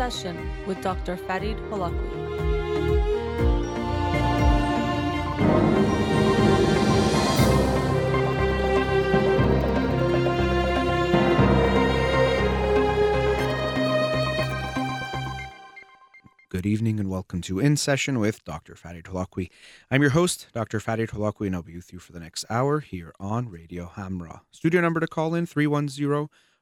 Session with Dr. Farid Holakwi. Good evening and welcome to In Session with Dr. Fadi Holakwi. I'm your host, Dr. Fadi Holakwi, and I'll be with you for the next hour here on Radio Hamrah. Studio number to call in 310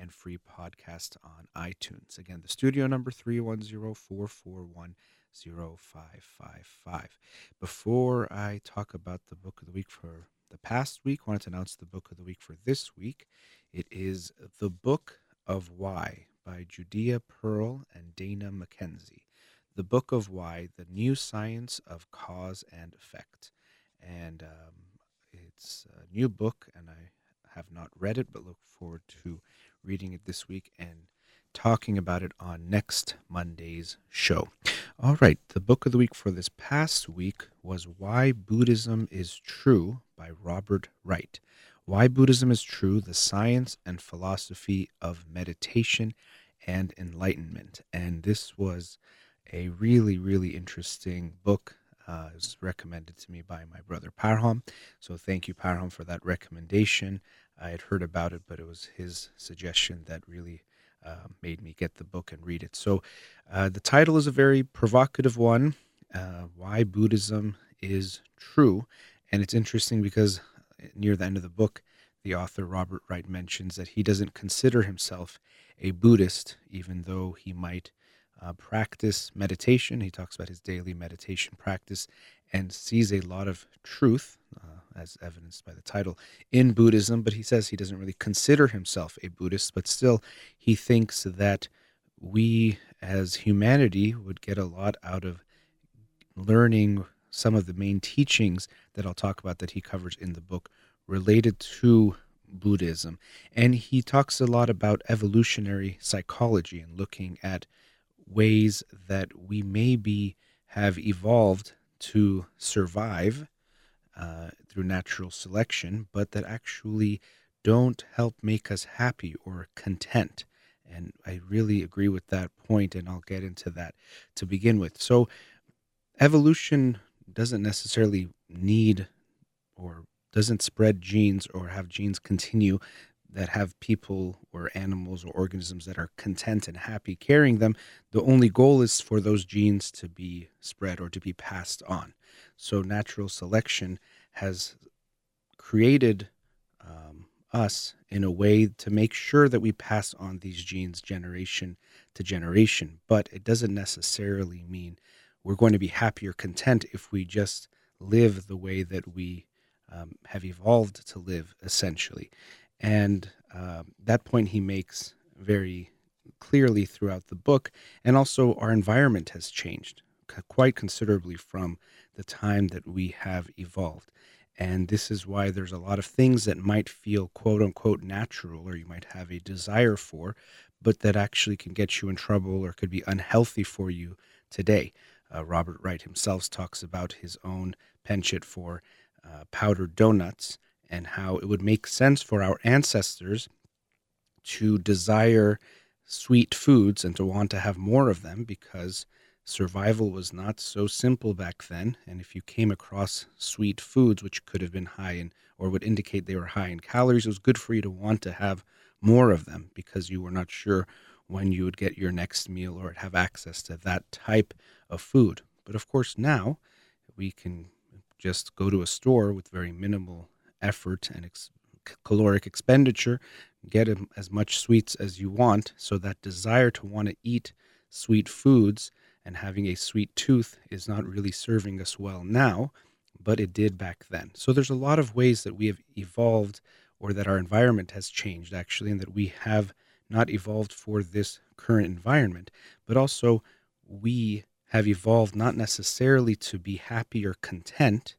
and free podcast on iTunes. Again, the studio number 310 441 0555. Before I talk about the book of the week for the past week, I wanted to announce the book of the week for this week. It is The Book of Why by Judea Pearl and Dana Mackenzie. The Book of Why, The New Science of Cause and Effect. And um, it's a new book, and I have not read it, but look forward to reading it this week and talking about it on next Monday's show. All right, the book of the week for this past week was Why Buddhism is True by Robert Wright. Why Buddhism is True, the Science and Philosophy of Meditation and Enlightenment. And this was a really, really interesting book. Uh, it was recommended to me by my brother Parham. So thank you, Parham, for that recommendation. I had heard about it, but it was his suggestion that really uh, made me get the book and read it. So uh, the title is a very provocative one uh, Why Buddhism is True. And it's interesting because near the end of the book, the author Robert Wright mentions that he doesn't consider himself a Buddhist, even though he might uh, practice meditation. He talks about his daily meditation practice and sees a lot of truth, uh, as evidenced by the title, in Buddhism. But he says he doesn't really consider himself a Buddhist, but still he thinks that we as humanity would get a lot out of learning some of the main teachings that I'll talk about that he covers in the book related to Buddhism. And he talks a lot about evolutionary psychology and looking at ways that we maybe have evolved to survive uh, through natural selection, but that actually don't help make us happy or content. And I really agree with that point, and I'll get into that to begin with. So, evolution doesn't necessarily need or doesn't spread genes or have genes continue that have people or animals or organisms that are content and happy carrying them, the only goal is for those genes to be spread or to be passed on. So natural selection has created um, us in a way to make sure that we pass on these genes generation to generation. But it doesn't necessarily mean we're going to be happy or content if we just live the way that we um, have evolved to live, essentially. And uh, that point he makes very clearly throughout the book. And also, our environment has changed quite considerably from the time that we have evolved. And this is why there's a lot of things that might feel quote unquote natural or you might have a desire for, but that actually can get you in trouble or could be unhealthy for you today. Uh, Robert Wright himself talks about his own penchant for uh, powdered donuts and how it would make sense for our ancestors to desire sweet foods and to want to have more of them because survival was not so simple back then. And if you came across sweet foods, which could have been high in or would indicate they were high in calories, it was good for you to want to have more of them because you were not sure when you would get your next meal or have access to that type of food. But of course, now we can just go to a store with very minimal effort and ex- caloric expenditure, get as much sweets as you want. So that desire to want to eat sweet foods and having a sweet tooth is not really serving us well now, but it did back then. So there's a lot of ways that we have evolved or that our environment has changed actually, and that we have not evolved for this current environment, but also we have evolved not necessarily to be happy or content,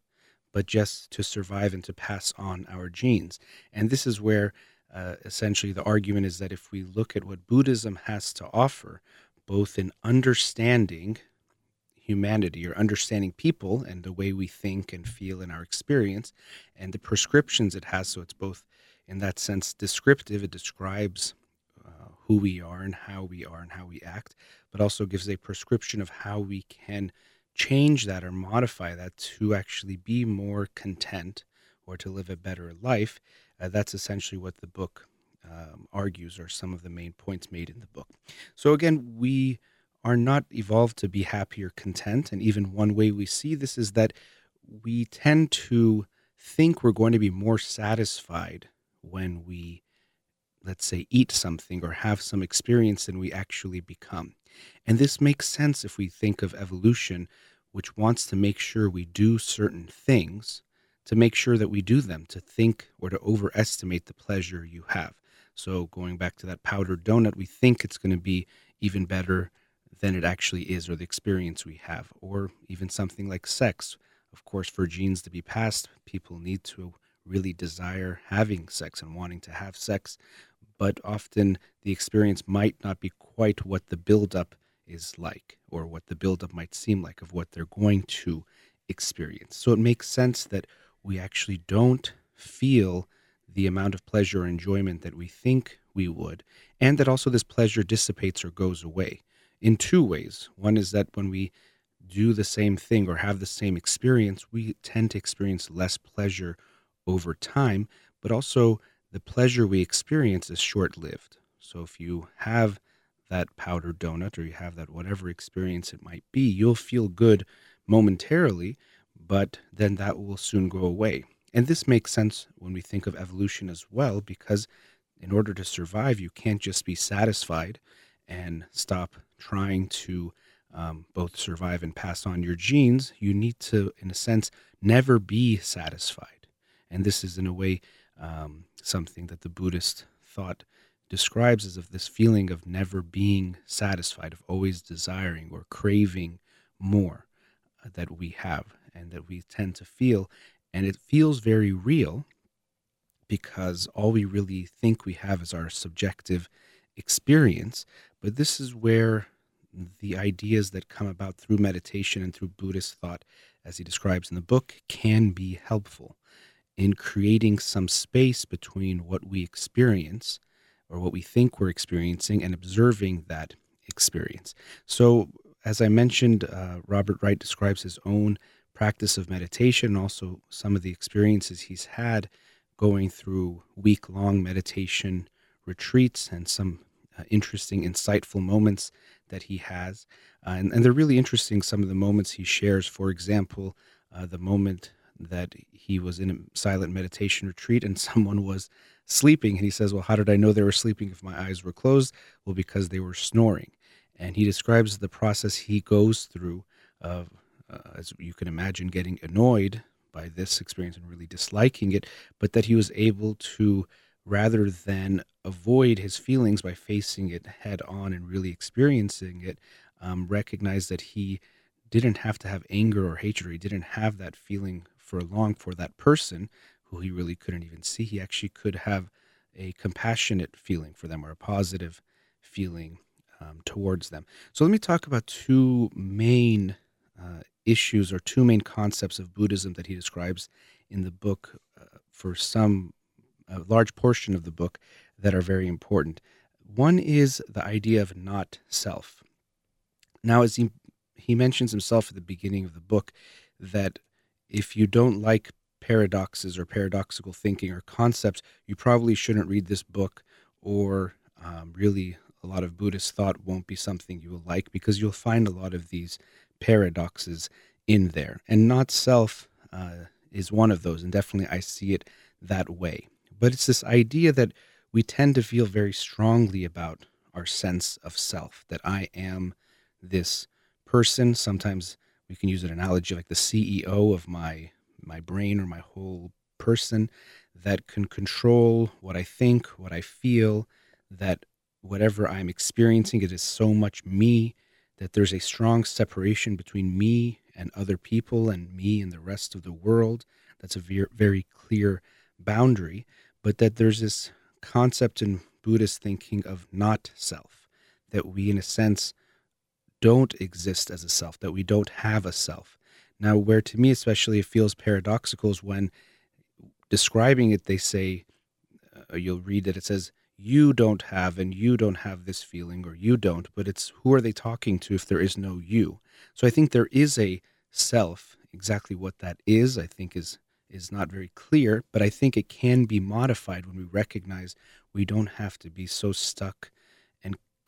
but just to survive and to pass on our genes. And this is where uh, essentially the argument is that if we look at what Buddhism has to offer, both in understanding humanity or understanding people and the way we think and feel in our experience, and the prescriptions it has, so it's both in that sense descriptive, it describes uh, who we are and how we are and how we act, but also gives a prescription of how we can change that or modify that to actually be more content or to live a better life. Uh, that's essentially what the book um, argues, or some of the main points made in the book. So, again, we are not evolved to be happy or content. And even one way we see this is that we tend to think we're going to be more satisfied when we, let's say, eat something or have some experience than we actually become. And this makes sense if we think of evolution, which wants to make sure we do certain things to make sure that we do them, to think or to overestimate the pleasure you have. So, going back to that powdered donut, we think it's going to be even better than it actually is, or the experience we have, or even something like sex. Of course, for genes to be passed, people need to really desire having sex and wanting to have sex, but often the experience might not be quite what the buildup is like, or what the buildup might seem like of what they're going to experience. So it makes sense that we actually don't feel the amount of pleasure or enjoyment that we think we would, and that also this pleasure dissipates or goes away in two ways. One is that when we do the same thing or have the same experience, we tend to experience less pleasure over time, but also the pleasure we experience is short lived. So if you have that powdered donut or you have that whatever experience it might be, you'll feel good momentarily, but then that will soon go away. And this makes sense when we think of evolution as well, because in order to survive, you can't just be satisfied and stop trying to um, both survive and pass on your genes. You need to, in a sense, never be satisfied. And this is, in a way, um, something that the Buddhist thought describes as of this feeling of never being satisfied, of always desiring or craving more uh, that we have and that we tend to feel. And it feels very real because all we really think we have is our subjective experience. But this is where the ideas that come about through meditation and through Buddhist thought, as he describes in the book, can be helpful in creating some space between what we experience or what we think we're experiencing and observing that experience. So, as I mentioned, uh, Robert Wright describes his own practice of meditation also some of the experiences he's had going through week long meditation retreats and some uh, interesting, insightful moments that he has. Uh, and, and, they're really interesting, some of the moments he shares. For example, uh, the moment that he was in a silent meditation retreat and someone was sleeping. And he says, Well, how did I know they were sleeping if my eyes were closed? Well, because they were snoring. And he describes the process he goes through of, uh, as you can imagine, getting annoyed by this experience and really disliking it, but that he was able to rather than avoid his feelings by facing it head on and really experiencing it, um, recognize that he didn't have to have anger or hatred, or he didn't have that feeling for long for that person who he really couldn't even see. He actually could have a compassionate feeling for them or a positive feeling um, towards them. So let me talk about two main uh, issues or two main concepts of Buddhism that he describes in the book uh, for some a large portion of the book that are very important. One is the idea of not self. Now, as he, he mentions himself at the beginning of the book, that if you don't like paradoxes or paradoxical thinking or concepts, you probably shouldn't read this book, or um, really a lot of Buddhist thought won't be something you will like because you'll find a lot of these paradoxes in there. And not self uh, is one of those, and definitely I see it that way. But it's this idea that we tend to feel very strongly about our sense of self, that I am this person. Sometimes we can use an analogy like the CEO of my my brain or my whole person that can control what I think, what I feel, that whatever I'm experiencing, it is so much me that there's a strong separation between me and other people and me and the rest of the world. That's a very, very clear boundary, but that there's this concept in Buddhist thinking of not self, that we, in a sense, don't exist as a self, that we don't have a self. Now, where to me especially it feels paradoxical is when describing it, they say, uh, you'll read that it says, you don't have and you don't have this feeling or you don't, but it's who are they talking to if there is no you? So I think there is a self. Exactly what that is, I think is is not very clear, but I think it can be modified when we recognize we don't have to be so stuck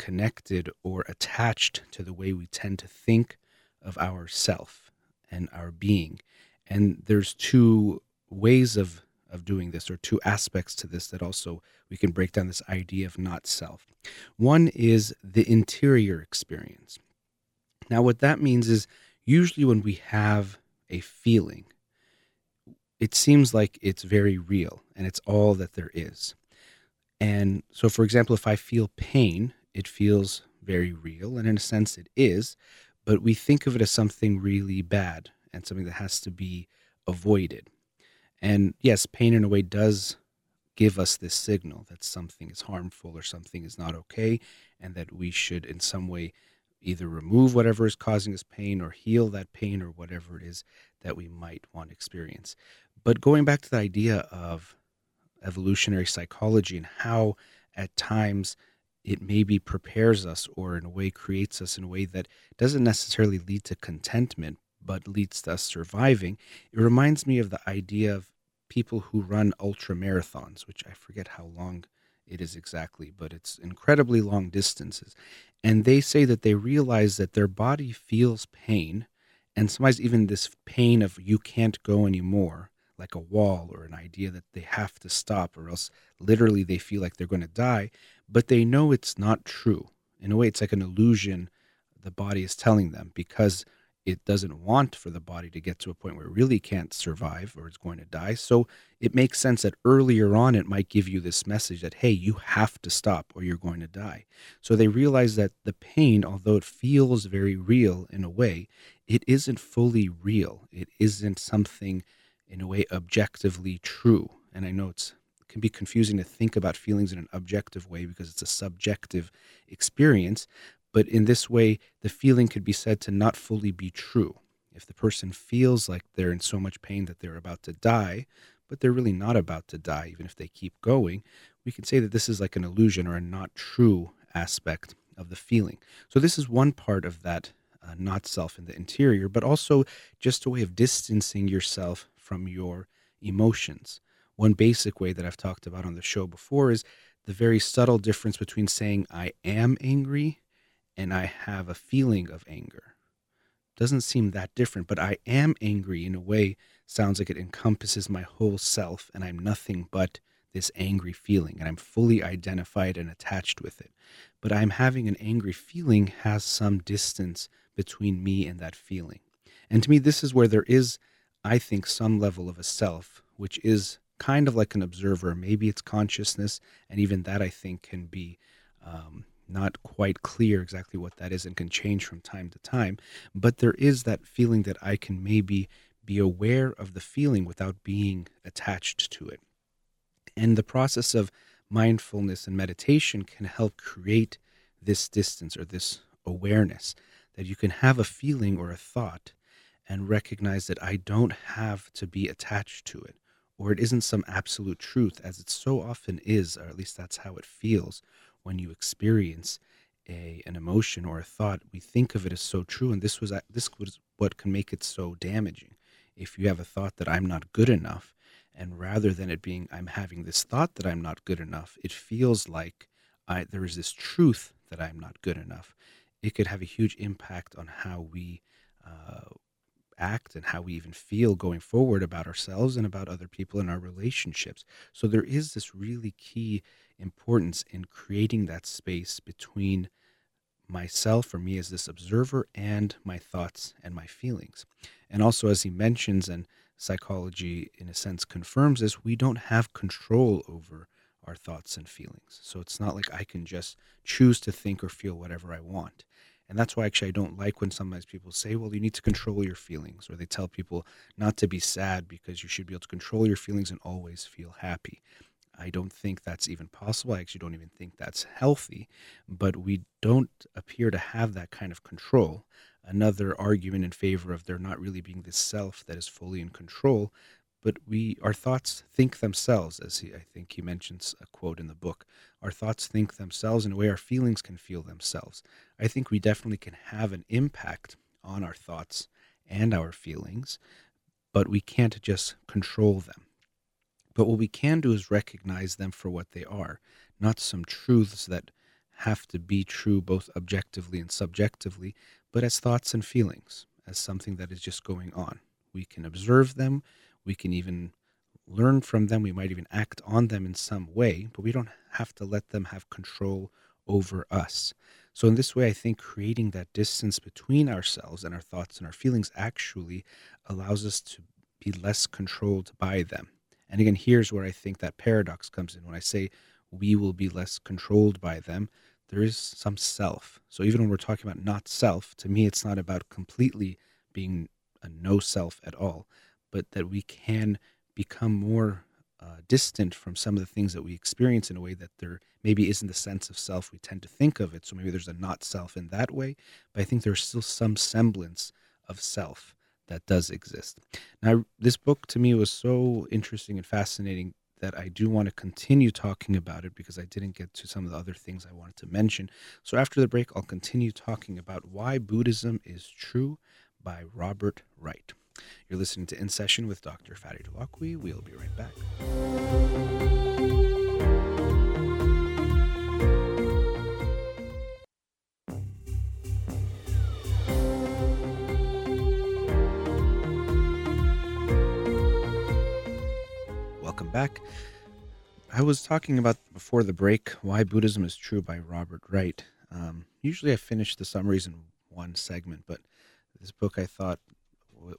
connected or attached to the way we tend to think of ourself and our being. And there's two ways of of doing this or two aspects to this that also we can break down this idea of not self. One is the interior experience. Now what that means is usually when we have a feeling it seems like it's very real and it's all that there is. And so, for example, if I feel pain, it feels very real, and in a sense it is, but we think of it as something really bad and something that has to be avoided. And yes, pain in a way does give us this signal that something is harmful or something is not okay, and that we should, in some way, either remove whatever is causing us pain or heal that pain or whatever it is that we might want to experience. But going back to the idea of evolutionary psychology and how at times it maybe prepares us or in a way creates us in a way that doesn't necessarily lead to contentment but leads to us surviving. It reminds me of the idea of people who run ultra marathons which i forget how long it is exactly but it's incredibly long distances. And they say that they realize that their body feels pain and sometimes even this pain of you can't go anymore like a wall or an idea that they have to stop or else literally they feel like they're going to die but they know it's not true. In a way it's like an illusion the body is telling them because it doesn't want for the body to get to a point where it really can't survive or it's going to die. So it makes sense that earlier on it might give you this message that hey you have to stop or you're going to die. So they realize that the pain although it feels very real in a way it isn't fully real. It isn't something in a way objectively true. And I know it's it can be confusing to think about feelings in an objective way because it's a subjective experience. But in this way, the feeling could be said to not fully be true. If the person feels like they're in so much pain that they're about to die, but they're really not about to die, even if they keep going, we can say that this is like an illusion or a not true aspect of the feeling. So, this is one part of that uh, not self in the interior, but also just a way of distancing yourself from your emotions. One basic way that I've talked about on the show before is the very subtle difference between saying I am angry and I have a feeling of anger. Doesn't seem that different, but I am angry in a way sounds like it encompasses my whole self and I'm nothing but this angry feeling and I'm fully identified and attached with it. But I'm having an angry feeling has some distance between me and that feeling. And to me, this is where there is I think, some level of a self, which is kind of like an observer. Maybe it's consciousness, and even that I think can be um, not quite clear exactly what that is and can change from time to time. But there is that feeling that I can maybe be aware of the feeling without being attached to it. And the process of mindfulness and meditation can help create this distance or this awareness that you can have a feeling or a thought and recognize that I don't have to be attached to it, or it isn't some absolute truth, as it so often is, or at least that's how it feels when you experience a an emotion or a thought. We think of it as so true, and this was this was what can make it so damaging. If you have a thought that I'm not good enough, and rather than it being I'm having this thought that I'm not good enough, it feels like I, there is this truth that I'm not good enough. It could have a huge impact on how we uh, act and how we even feel going forward about ourselves and about other people in our relationships. So there is this really key importance in creating that space between myself or me as this observer and my thoughts and my feelings. And also, as he mentions, and psychology in a sense confirms this, we don't have control over our thoughts and feelings. So it's not like I can just choose to think or feel whatever I want. And that's why actually I don't like when sometimes people say, well, you need to control your feelings, or they tell people not to be sad because you should be able to control your feelings and always feel happy. I don't think that's even possible. I actually don't even think that's healthy, but we don't appear to have that kind of control. Another argument in favor of there not really being this self that is fully in control, but we our thoughts think themselves, as he, I think he mentions a quote in the book. Our thoughts think themselves in a way our feelings can feel themselves. I think we definitely can have an impact on our thoughts and our feelings, but we can't just control them. But what we can do is recognize them for what they are, not some truths that have to be true both objectively and subjectively, but as thoughts and feelings, as something that is just going on. We can observe them, we can even learn from them, we might even act on them in some way, but we don't have to let them have control over us. So, in this way, I think creating that distance between ourselves and our thoughts and our feelings actually allows us to be less controlled by them. And again, here's where I think that paradox comes in. When I say we will be less controlled by them, there is some self. So even when we're talking about not self, to me, it's not about completely being a no self at all, but that we can become more uh, distant from some of the things that we experience in a way that there maybe isn't the sense of self we tend to think of it. So maybe there's a not self in that way, but I think there's still some semblance of self that does exist. Now, this book to me was so interesting and fascinating that I do want to continue talking about it because I didn't get to some of the other things I wanted to mention. So after the break, I'll continue talking about why Buddhism is true by Robert Wright. You're listening to In Session with Dr. Farid Holakwi. We'll be right back. Welcome back. I was talking about before the break why Buddhism is true by Robert Wright. Um, usually I finish the summaries in one segment, but this book I thought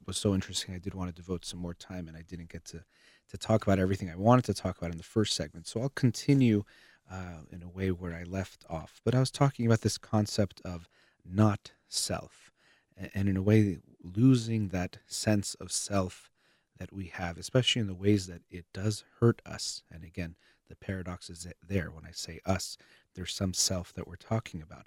was so interesting. I did want to devote some more time, and I didn't get to to talk about everything I wanted to talk about in the first segment. So I'll continue uh, in a way where I left off. But I was talking about this concept of not self, and in a way losing that sense of self that we have, especially in the ways that it does hurt us. And again, the paradox is there. When I say us, there's some self that we're talking about.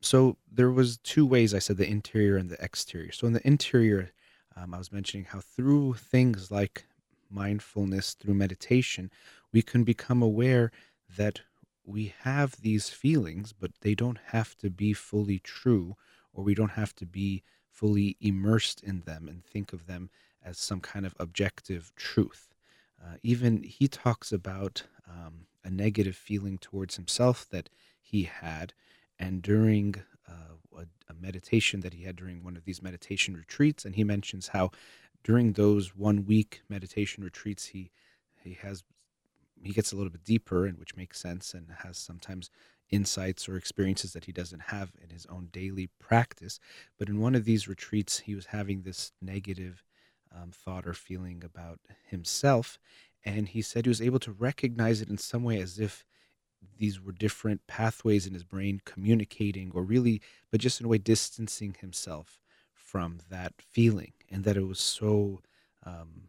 So there was two ways I said the interior and the exterior. So in the interior, um, I was mentioning how through things like mindfulness, through meditation, we can become aware that we have these feelings, but they don't have to be fully true, or we don't have to be fully immersed in them and think of them as some kind of objective truth. Uh, even he talks about um, a negative feeling towards himself that he had, and during uh, a, a meditation that he had during one of these meditation retreats, and he mentions how during those one week meditation retreats he he has he gets a little bit deeper and which makes sense and has sometimes insights or experiences that he doesn't have in his own daily practice but in one of these retreats he was having this negative um, thought or feeling about himself. And he said he was able to recognize it in some way as if these were different pathways in his brain communicating, or really, but just in a way distancing himself from that feeling. And that it was so, um,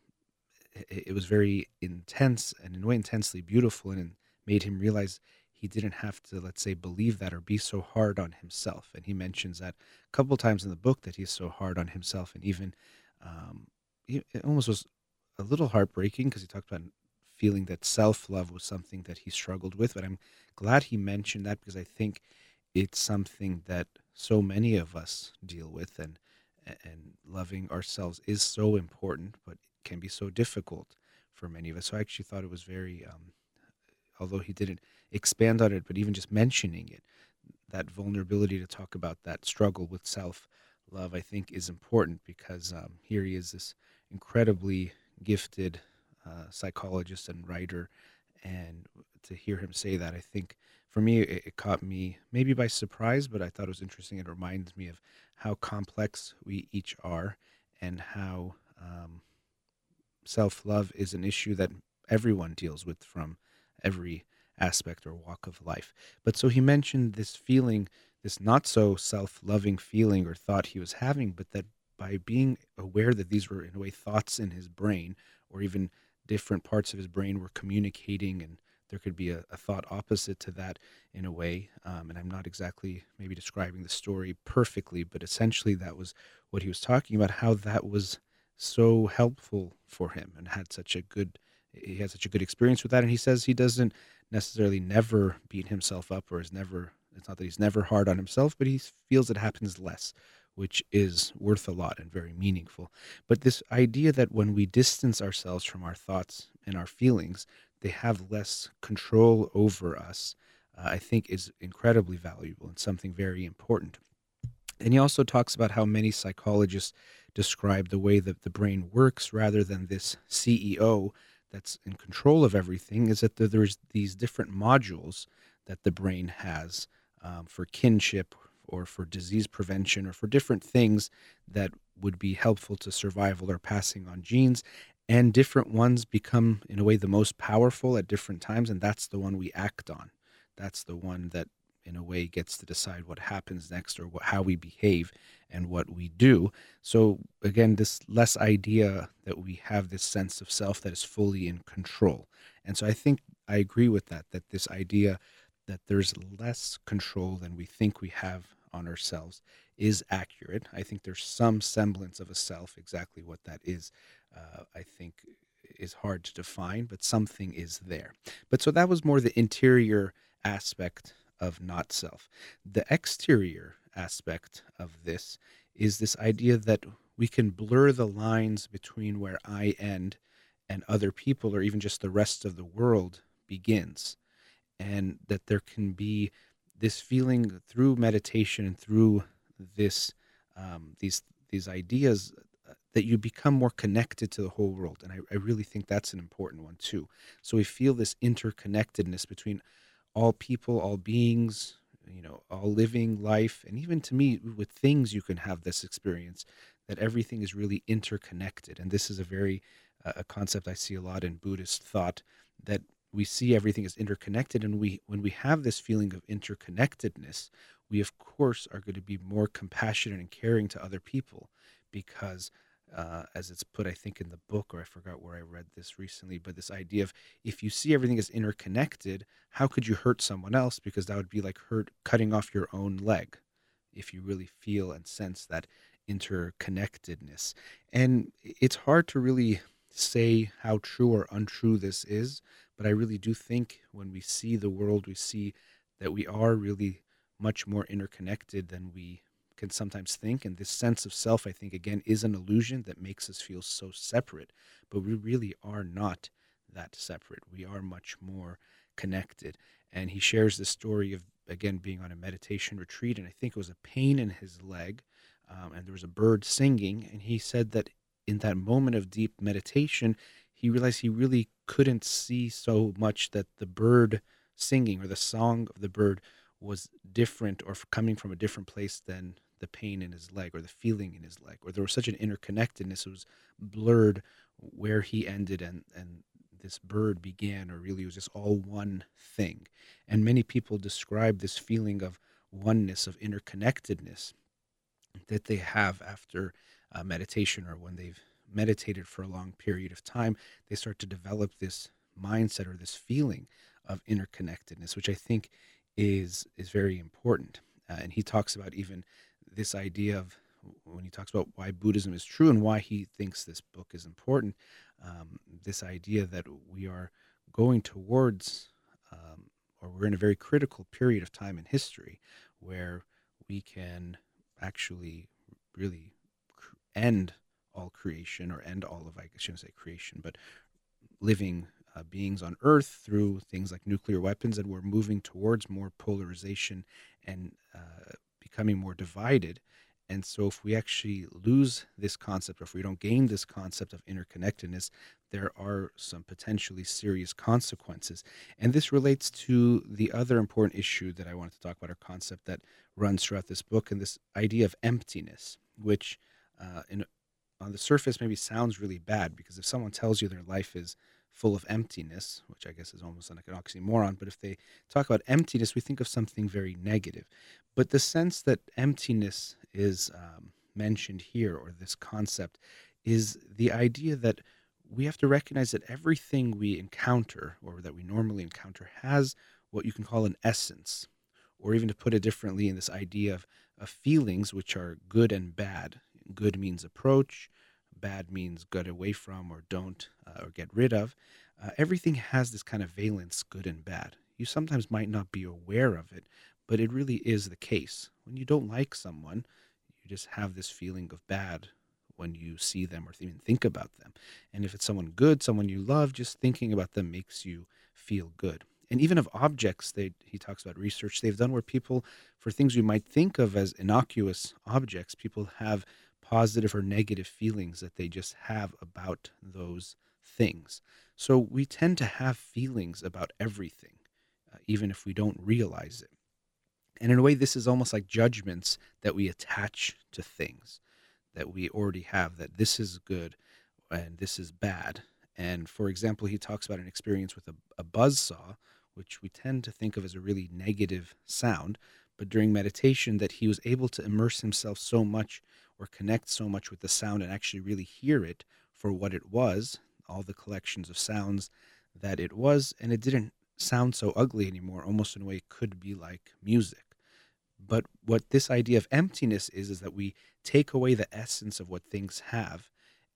it, it was very intense and in a way intensely beautiful and made him realize he didn't have to let's say believe that or be so hard on himself and he mentions that a couple times in the book that he's so hard on himself and even um, it almost was a little heartbreaking because he talked about feeling that self love was something that he struggled with. But I'm glad he mentioned that because I think it's something that so many of us deal with, and and loving ourselves is so important, but can be so difficult for many of us. So I actually thought it was very, um, although he didn't expand on it, but even just mentioning it, that vulnerability to talk about that struggle with self love, I think, is important because um, here he is, this incredibly gifted psychologist and writer. And to hear him say that, I think for me, it, it, caught me maybe by surprise, but I thought it was interesting. It reminds me of how complex we each are and how um, self love is an issue that everyone deals with from every aspect or walk of life. But so he mentioned this feeling this not so self loving feeling or thought he was having, but that by being aware that these were, in a way, thoughts in his brain, or even different parts of his brain were communicating, and there could be a, a thought opposite to that in a way. Um, and I'm not exactly maybe describing the story perfectly, but essentially that was what he was talking about, how that was so helpful for him and had such a good he had such a good experience with that and he says he doesn't necessarily never beat himself up or is never it's not that he's never hard on himself, but he feels it happens less, which is worth a lot and very meaningful. But this idea that when we distance ourselves from our thoughts and our feelings, they have less control over us, uh, I think is incredibly valuable and something very important. And he also talks about how many psychologists describe the way that the brain works rather than this CEO that's in control of everything, is that there's these different modules that the brain has um, for kinship or for disease prevention or for different things that would be helpful to survival or passing on genes. And different ones become, in a way, the most powerful at different times. And that's the one we act on. That's the one that, in a way, gets to decide what happens next or what, how we behave and what we do. So, again, this less idea that we have this sense of self that is fully in control. And so I think I agree with that, that this idea that there's less control than we think we have on ourselves is accurate. I think there's some semblance of a self. Exactly what that is, uh, I think, is hard to define, but something is there. But so that was more the interior aspect of not self. The exterior aspect of this is this idea that we can blur the lines between where I end and other people, or even just the rest of the world, begins and that there can be this feeling through meditation and through this um, these these ideas uh, that you become more connected to the whole world. And I, I really think that's an important one too. So we feel this interconnectedness between all people all beings you know all living life. And even to me with things you can have this experience that everything is really interconnected. And this is a very uh, a concept i see a lot in buddhist thought that we see everything as interconnected and we when we have this feeling of interconnectedness we of course are going to be more compassionate and caring to other people because uh, as it's put i think in the book or i forgot where i read this recently but this idea of if you see everything as interconnected how could you hurt someone else? Because that would be like hurt cutting off your own leg if you really feel and sense that interconnectedness. And it's hard to really say how true or untrue this is but I really do think when we see the world, we see that we are really much more interconnected than we can sometimes think. And this sense of self, I think, again, is an illusion that makes us feel so separate. But we really are not that separate. We are much more connected. And he shares the story of, again, being on a meditation retreat. And I think it was a pain in his leg. Um, and there was a bird singing. And he said that in that moment of deep meditation, he realized he really couldn't see so much that the bird singing or the song of the bird was different or coming from a different place than the pain in his leg or the feeling in his leg or there was such an interconnectedness it was blurred where he ended and and this bird began or really it was just all one thing. And many people describe this feeling of oneness of interconnectedness that they have after uh, meditation or when they've meditated for a long period of time, they start to develop this mindset or this feeling of interconnectedness, which I think is is very important. Uh, and he talks about even this idea of when he talks about why Buddhism is true and why he thinks this book is important. Um, this idea that we are going towards, um, or we're in a very critical period of time in history where we can actually really end all creation or end all of, I shouldn't say creation, but living uh, beings on Earth through things like nuclear weapons, and we're moving towards more polarization and uh, becoming more divided. And so, if we actually lose this concept, or if we don't gain this concept of interconnectedness, there are some potentially serious consequences. And this relates to the other important issue that I wanted to talk about, or concept that runs throughout this book, and this idea of emptiness, which uh, in on the surface maybe sounds really bad because if someone tells you their life is full of emptiness, which I guess is almost like an oxymoron, but if they talk about emptiness, we think of something very negative. But the sense that emptiness is um, mentioned here, or this concept, is the idea that we have to recognize that everything we encounter, or that we normally encounter, has what you can call an essence, or even to put it differently, in this idea of, of feelings, which are good and bad. Good means approach, bad means get away from or don't uh, or get rid of. Uh, everything has this kind of valence, good and bad. You sometimes might not be aware of it, but it really is the case. When you don't like someone, you just have this feeling of bad when you see them or even think about them. And if it's someone good, someone you love, just thinking about them makes you feel good. And even of objects, they, he talks about research they've done where people, for things you might think of as innocuous objects, people have positive or negative feelings that they just have about those things. So we tend to have feelings about everything, uh, even if we don't realize it. And in a way, this is almost like judgments that we attach to things that we already have that this is good and this is bad. And for example, he talks about an experience with a, a buzz saw, which we tend to think of as a really negative sound. But during meditation, that he was able to immerse himself so much or connect so much with the sound and actually really hear it for what it was, all the collections of sounds that it was, and it didn't sound so ugly anymore, almost in a way it could be like music. But what this idea of emptiness is, is that we take away the essence of what things have.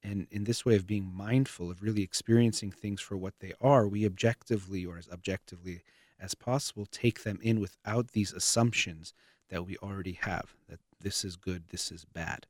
And in this way of being mindful, of really experiencing things for what they are, we objectively, or as objectively as possible, take them in without these assumptions that we already have that this is good, this is bad.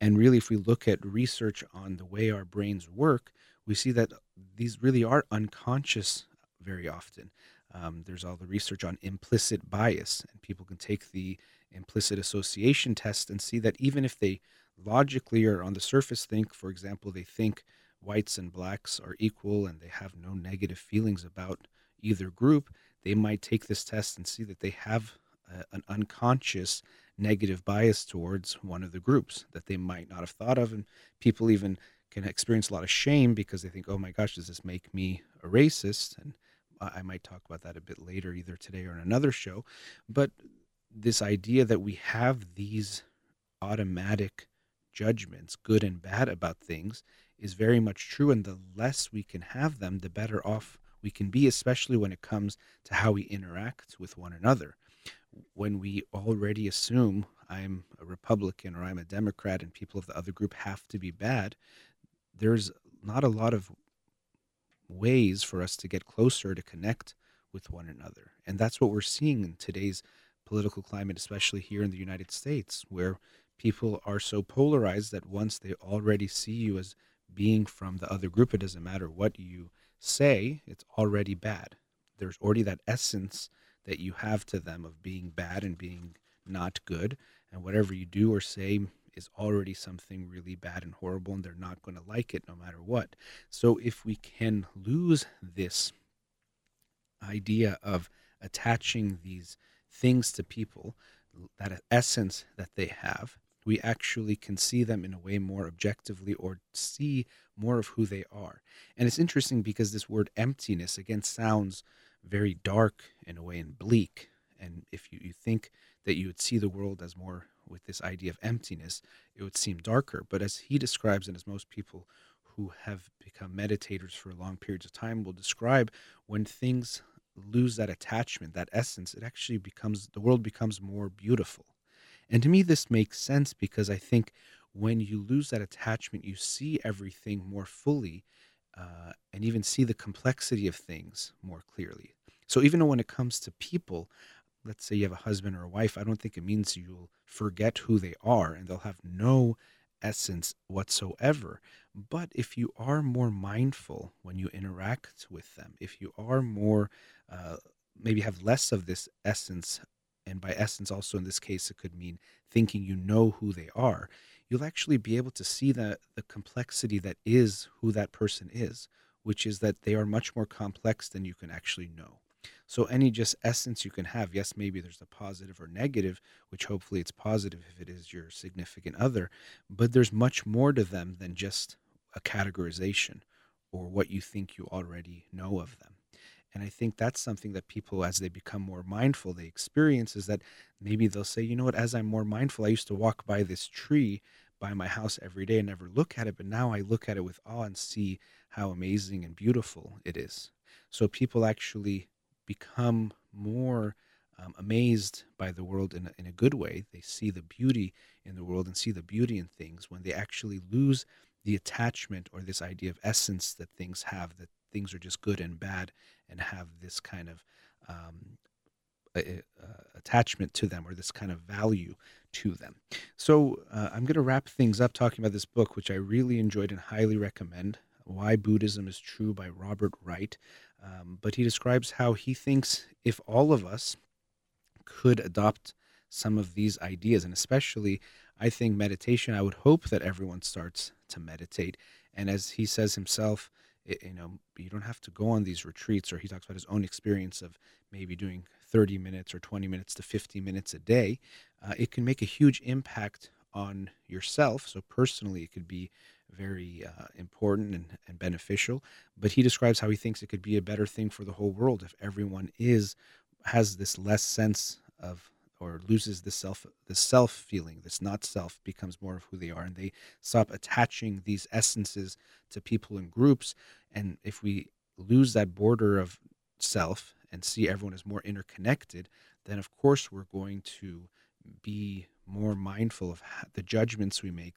And really, if we look at research on the way our brains work, we see that these really are unconscious very often. Um, there's all the research on implicit bias, and people can take the implicit association test and see that even if they logically or on the surface think, for example, they think whites and blacks are equal and they have no negative feelings about either group, they might take this test and see that they have a, an unconscious negative bias towards one of the groups that they might not have thought of. And people even can experience a lot of shame because they think, oh my gosh, does this make me a racist? And I might talk about that a bit later, either today or in another show. But this idea that we have these automatic judgments, good and bad, about things is very much true. And the less we can have them, the better off we can be, especially when it comes to how we interact with one another. When we already assume I'm a Republican or I'm a Democrat and people of the other group have to be bad, there's not a lot of ways for us to get closer to connect with one another. And that's what we're seeing in today's political climate, especially here in the United States, where people are so polarized that once they already see you as being from the other group, it doesn't matter what you say, it's already bad. There's already that essence that you have to them of being bad and being not good. And whatever you do or say is already something really bad and horrible, and they're not going to like it no matter what. So, if we can lose this idea of attaching these things to people, that essence that they have, we actually can see them in a way more objectively or see more of who they are. And it's interesting because this word emptiness again sounds very dark in a way and bleak. And if you, you think that you would see the world as more with this idea of emptiness, it would seem darker. But as he describes, and as most people who have become meditators for long periods of time will describe, when things lose that attachment, that essence, it actually becomes the world becomes more beautiful. And to me, this makes sense because I think when you lose that attachment, you see everything more fully uh, and even see the complexity of things more clearly. So even when it comes to people, let's say you have a husband or a wife, I don't think it means you'll forget who they are and they'll have no essence whatsoever. But if you are more mindful when you interact with them, if you are more, uh, maybe have less of this essence, and by essence, also in this case, it could mean thinking you know who they are, you'll actually be able to see the, the complexity that is who that person is, which is that they are much more complex than you can actually know. So any just essence you can have, yes, maybe there's a positive or negative, which hopefully it's positive if it is your significant other, but there's much more to them than just a categorization or what you think you already know of them. And I think that's something that people, as they become more mindful, they experience is that maybe they'll say, you know what, as I'm more mindful, I used to walk by this tree by my house every day and never look at it, but now I look at it with awe and see how amazing and beautiful it is. So people actually become more um, amazed by the world in a, in a good way. They see the beauty in the world and see the beauty in things when they actually lose the attachment or this idea of essence that things have, that things are just good and bad and have this kind of um, a, a attachment to them or this kind of value to them. So uh, I'm going to wrap things up talking about this book, which I really enjoyed and highly recommend. Why Buddhism is True by Robert Wright. Um, but he describes how he thinks if all of us could adopt some of these ideas, and especially I think meditation, I would hope that everyone starts to meditate. And as he says himself, it, you know, you don't have to go on these retreats, or he talks about his own experience of maybe doing 30 minutes or 20 minutes to 50 minutes a day. Uh, it can make a huge impact on yourself. So, personally, it could be very uh, important and, and beneficial. But he describes how he thinks it could be a better thing for the whole world if everyone is has this less sense of or loses the self the self feeling this not self becomes more of who they are and they stop attaching these essences to people and groups and if we lose that border of self and see everyone as more interconnected then of course we're going to be more mindful of the judgments we make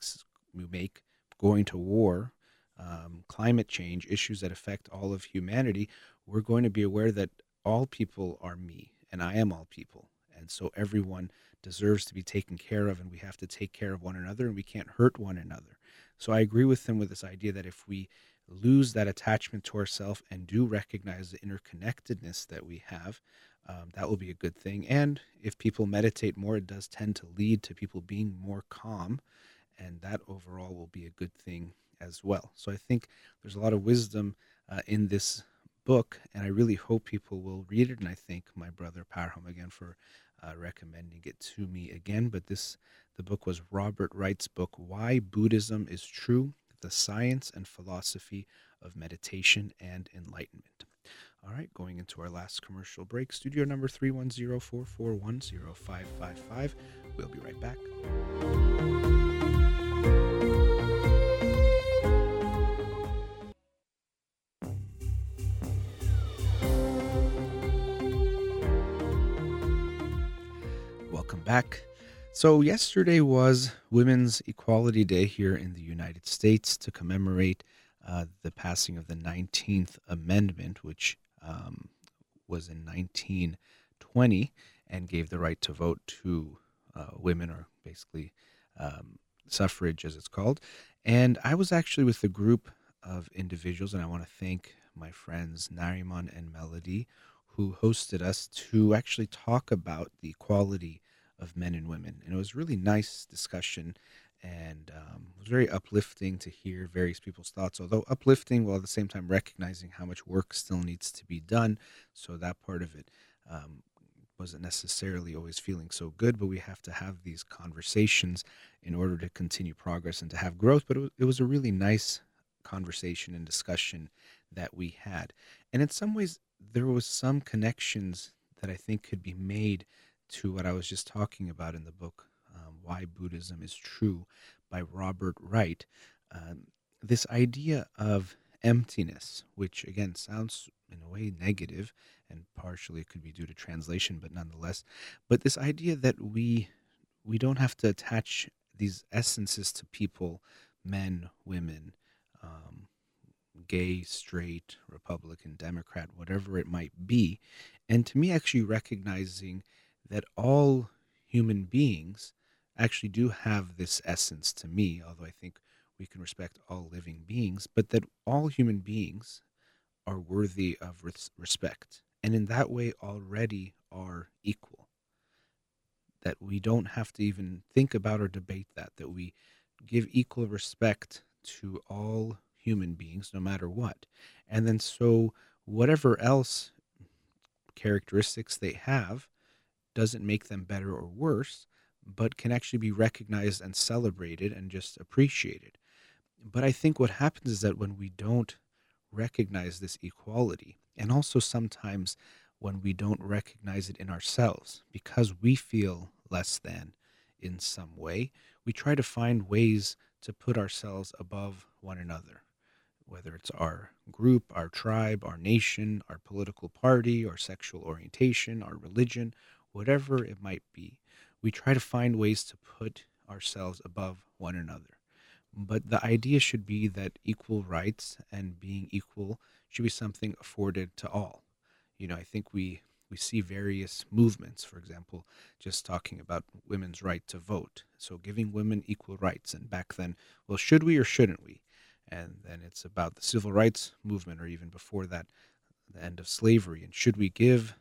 we make going to war um, climate change issues that affect all of humanity we're going to be aware that all people are me and i am all people and so everyone deserves to be taken care of, and we have to take care of one another, and we can't hurt one another. So I agree with him with this idea that if we lose that attachment to ourselves and do recognize the interconnectedness that we have, um, that will be a good thing. And if people meditate more, it does tend to lead to people being more calm, and that overall will be a good thing as well. So I think there's a lot of wisdom uh, in this book, and I really hope people will read it. And I thank my brother Parham again for uh, recommending it to me again. But this, the book was Robert Wright's book, Why Buddhism is True The Science and Philosophy of Meditation and Enlightenment. All right, going into our last commercial break, studio number 310-441-0555. We'll be right back. Welcome back. So, yesterday was Women's Equality Day here in the United States to commemorate uh, the passing of the 19th Amendment, which um, was in 1920 and gave the right to vote to uh, women, or basically um, suffrage as it's called. And I was actually with a group of individuals, and I want to thank my friends Nariman and Melody, who hosted us to actually talk about the equality of men and women. And it was really nice discussion and um, it was very uplifting to hear various people's thoughts, although uplifting while at the same time recognizing how much work still needs to be done. So that part of it um, wasn't necessarily always feeling so good, but we have to have these conversations in order to continue progress and to have growth. But it was, it was a really nice conversation and discussion that we had. And in some ways, there was some connections that I think could be made to what I was just talking about in the book, um, Why Buddhism is True by Robert Wright. Um, this idea of emptiness, which again sounds in a way negative, and partially it could be due to translation, but nonetheless, but this idea that we we don't have to attach these essences to people, men, women, um, gay, straight, Republican, Democrat, whatever it might be, and to me, actually recognizing that all human beings actually do have this essence to me, although I think we can respect all living beings, but that all human beings are worthy of res- respect. And in that way, already are equal. That we don't have to even think about or debate that, that we give equal respect to all human beings, no matter what. And then, so whatever else characteristics they have, doesn't make them better or worse, but can actually be recognized and celebrated and just appreciated. But I think what happens is that when we don't recognize this equality. And also sometimes when we don't recognize it in ourselves because we feel less than in some way, we try to find ways to put ourselves above one another, whether it's our group, our tribe, our nation, our political party, our sexual orientation, our religion, whatever it might be. We try to find ways to put ourselves above one another. But the idea should be that equal rights and being equal should be something afforded to all. You know, I think we we see various movements, for example, just talking about women's right to vote. So giving women equal rights. And back then, well, should we or shouldn't we? And then it's about the civil rights movement, or even before that, the end of slavery. And should we give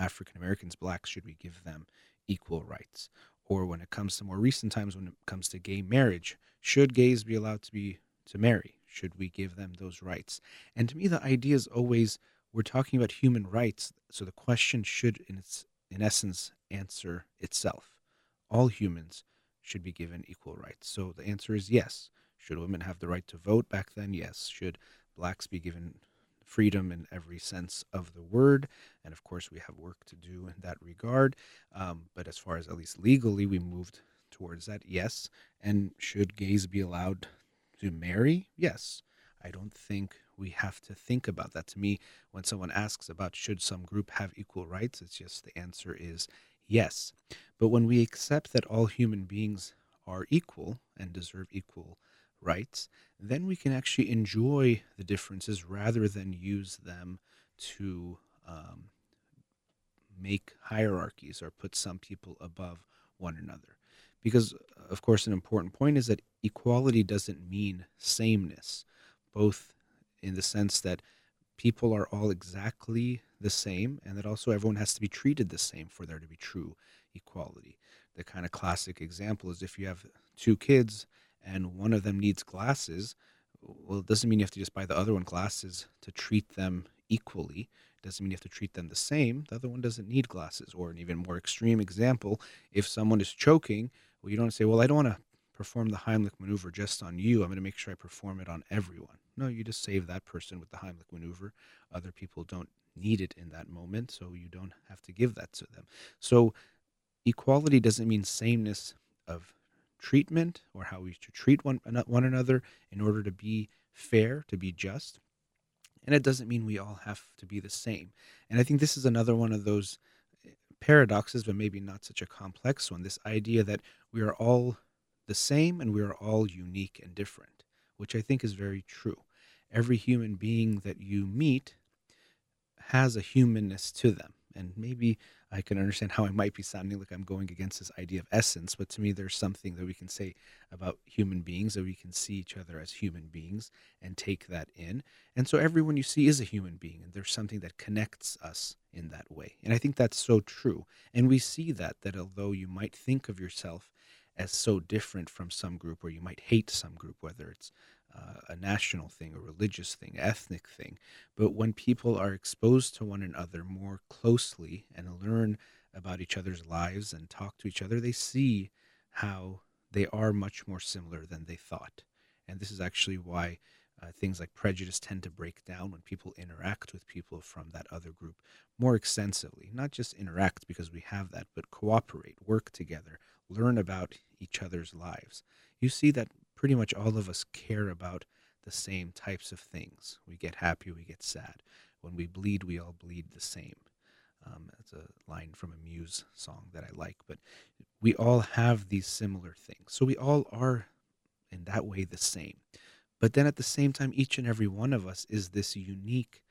African Americans, blacks, should we give them equal rights? Or when it comes to more recent times, when it comes to gay marriage, should gays be allowed to be to marry? Should we give them those rights? And to me, the idea is always we're talking about human rights, so the question should, in its in essence, answer itself. All humans should be given equal rights. So the answer is yes. Should women have the right to vote back then? Yes. Should blacks be given freedom in every sense of the word? And of course, we have work to do in that regard. Um, but as far as at least legally, we moved towards that. Yes. And should gays be allowed to marry? Yes. I don't think we have to think about that. To me, when someone asks about should some group have equal rights, it's just the answer is yes. But when we accept that all human beings are equal and deserve equal rights, then we can actually enjoy the differences rather than use them to um, make hierarchies or put some people above one another. Because, of course, an important point is that equality doesn't mean sameness both in the sense that people are all exactly the same and that also everyone has to be treated the same for there to be true equality. The kind of classic example is if you have two kids and one of them needs glasses, well, it doesn't mean you have to just buy the other one glasses to treat them equally. It doesn't mean you have to treat them the same. The other one doesn't need glasses. Or an even more extreme example, if someone is choking, well, you don't say, well, I don't want to perform the Heimlich maneuver just on you. I'm going to make sure I perform it on everyone. No, you just save that person with the Heimlich maneuver. Other people don't need it in that moment, so you don't have to give that to them. So equality doesn't mean sameness of treatment or how we should treat one, one another in order to be fair, to be just. And it doesn't mean we all have to be the same. And I think this is another one of those eh, paradoxes, but maybe not such a complex one this idea that we are all the same and we are all unique and different, which I think is very true. Every human being that you meet has a humanness to them. And maybe I can understand how I might be sounding like I'm going against this idea of essence, but to me, there's something that we can say about human beings, that we can see each other as human beings and take that in. And so everyone you see is a human being, and there's something that connects us in that way. And I think that's so true. And we see that, that although you might think of yourself as so different from some group, or you might hate some group, whether it's uh, a national thing, a religious thing, ethnic thing. But when people are exposed to one another more closely and learn about each other's lives and talk to each other, they see how they are much more similar than they thought. And this is actually why uh, things like prejudice tend to break down when people interact with people from that other group more extensively. Not just interact because we have that, but cooperate, work together, learn about each other's lives. You see that pretty much all of us care about the same types of things. We get happy, we get sad. When we bleed, we all bleed the same. Um, that's a line from a Muse song that I like, but we all have these similar things. So we all are, in that way, the same. But then at the same time, each and every one of us is this unique,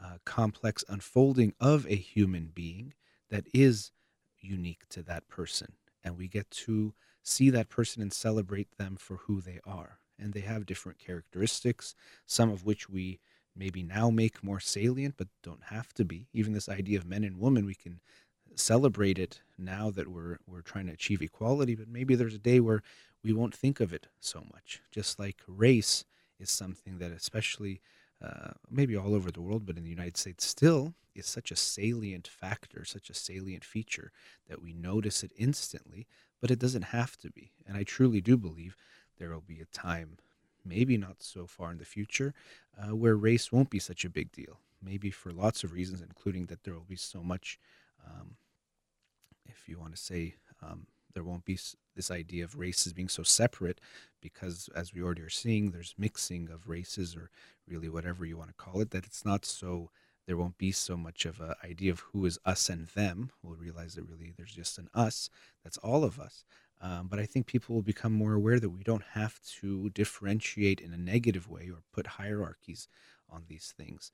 uh, complex unfolding of a human being that is unique to that person and we get to see that person and celebrate them for who they are. And they have different characteristics, some of which we maybe now make more salient, but don't have to be. Even this idea of men and women, we can celebrate it now that we're we're trying to achieve equality, but maybe there's a day where we won't think of it so much. Just like race is something that, especially uh, maybe all over the world, but in the United States still is such a salient factor, such a salient feature that we notice it instantly, but it doesn't have to be. And I truly do believe there will be a time, maybe not so far in the future, uh, where race won't be such a big deal. Maybe for lots of reasons, including that there will be so much, um, if you want to say, um, there won't be this idea of races being so separate because, as we already are seeing, there's mixing of races or really whatever you want to call it, that it's not so there won't be so much of an idea of who is us and them. We'll realize that really there's just an us, that's all of us. Um, but I think people will become more aware that we don't have to differentiate in a negative way or put hierarchies on these things.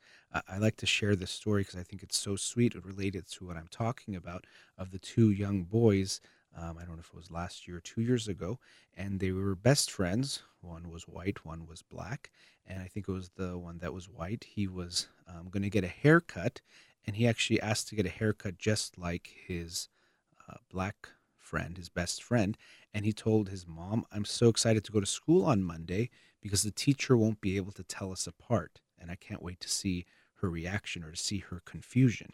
I like to share this story because I think it's so sweet and related to what I'm talking about of the two young boys. Um, I don't know if it was last year or two years ago, and they were best friends. One was white, one was black, and I think it was the one that was white. He was um, going to get a haircut, and he actually asked to get a haircut just like his uh, black friend, his best friend. And he told his mom, I'm so excited to go to school on Monday because the teacher won't be able to tell us apart. And I can't wait to see her reaction or to see her confusion.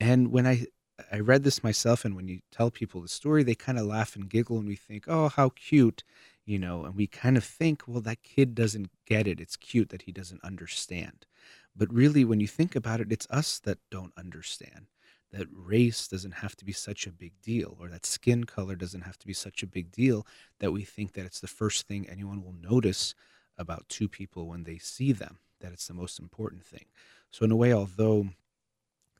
And when I I read this myself, and when you tell people the story, they kind of laugh and giggle, and we think, "Oh, how cute," you know. And we kind of think, "Well, that kid doesn't get it. It's cute that he doesn't understand." But really, when you think about it, it's us that don't understand that race doesn't have to be such a big deal or that skin color doesn't have to be such a big deal that we think that it's the first thing anyone will notice about two people when they see them, that it's the most important thing. So, in a way, although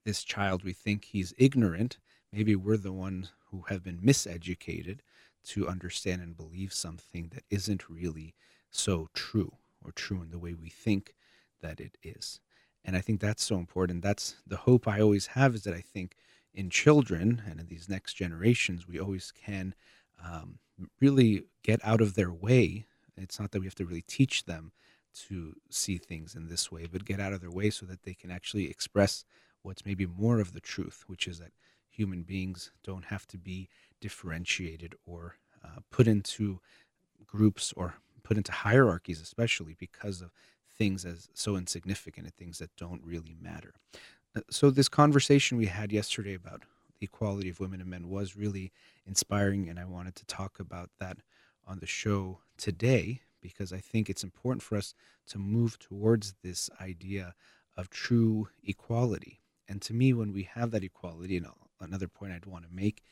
this child, we think he's ignorant, maybe we're the ones who have been miseducated to understand and believe something that isn't really so true or true in the way we think that it is. And I think that's so important. That's the hope I always have is that I think in children and in these next generations, we always can um, really get out of their way. It's not that we have to really teach them to see things in this way, but get out of their way so that they can actually express what's maybe more of the truth, which is that human beings don't have to be differentiated or uh, put into groups or put into hierarchies, especially because of things as so insignificant and things that don't really matter. Uh, so, this conversation we had yesterday about the equality of women and men was really inspiring, and I wanted to talk about that on the show today because I think it's important for us to move towards this idea of true equality. And to me, when we have that equality, and another point I'd want to make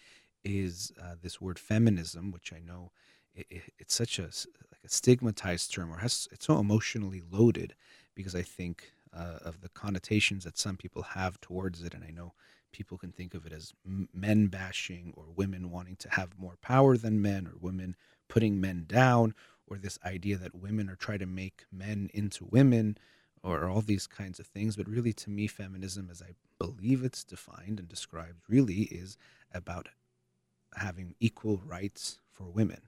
is uh, this word feminism, which I know it, it, it's such a like a stigmatized term or has it's so emotionally loaded because I think uh, of the connotations that some people have towards it, and I know people can think of it as men bashing or women wanting to have more power than men or women putting men down or this idea that women are trying to make men into women or all these kinds of things but really to me feminism as i believe it's defined and described really is about having equal rights for women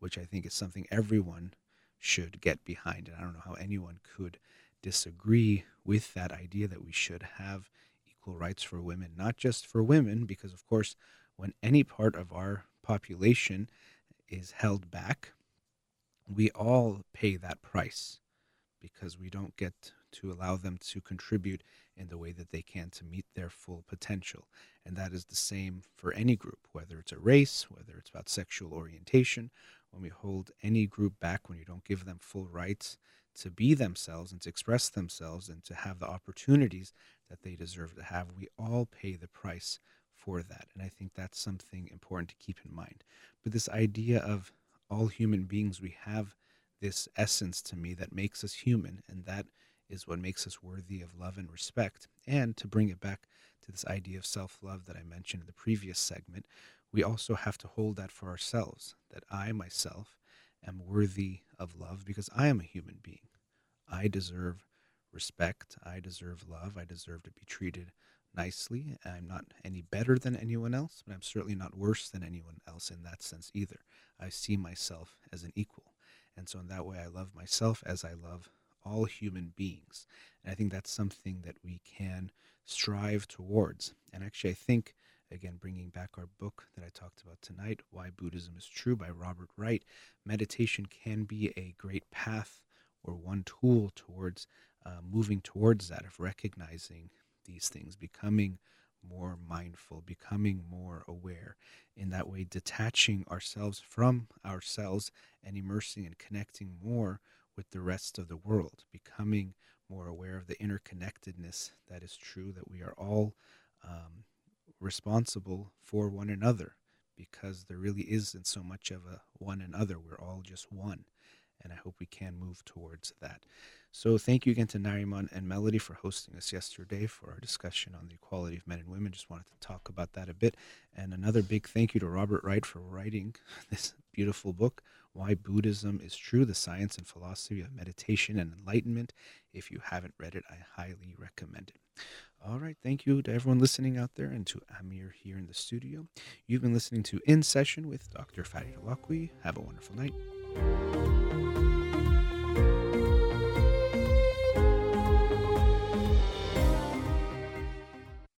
which I think is something everyone should get behind. And I don't know how anyone could disagree with that idea that we should have equal rights for women, not just for women, because of course, when any part of our population is held back, we all pay that price because we don't get to allow them to contribute in the way that they can to meet their full potential. And that is the same for any group, whether it's a race, whether it's about sexual orientation, when we hold any group back, when you don't give them full rights to be themselves and to express themselves and to have the opportunities that they deserve to have, we all pay the price for that. And I think that's something important to keep in mind. But this idea of all human beings, we have this essence to me that makes us human, and that is what makes us worthy of love and respect. And to bring it back to this idea of self love that I mentioned in the previous segment, we also have to hold that for ourselves that I myself am worthy of love because I am a human being. I deserve respect. I deserve love. I deserve to be treated nicely. I'm not any better than anyone else, but I'm certainly not worse than anyone else in that sense either. I see myself as an equal. And so, in that way, I love myself as I love all human beings. And I think that's something that we can strive towards. And actually, I think Again, bringing back our book that I talked about tonight, Why Buddhism is True by Robert Wright. Meditation can be a great path or one tool towards uh, moving towards that, of recognizing these things, becoming more mindful, becoming more aware. In that way, detaching ourselves from ourselves and immersing and connecting more with the rest of the world, becoming more aware of the interconnectedness that is true, that we are all um, responsible for one another because there really isn't so much of a one another. We're all just one. And I hope we can move towards that. So thank you again to Nariman and Melody for hosting us yesterday for our discussion on the equality of men and women. Just wanted to talk about that a bit. And another big thank you to Robert Wright for writing this beautiful book, Why Buddhism is True, the Science and Philosophy of Meditation and Enlightenment. If you haven't read it, I highly recommend it. All right. Thank you to everyone listening out there and to Amir here in the studio. You've been listening to In Session with Dr. Farid Holakwi. Have a wonderful night.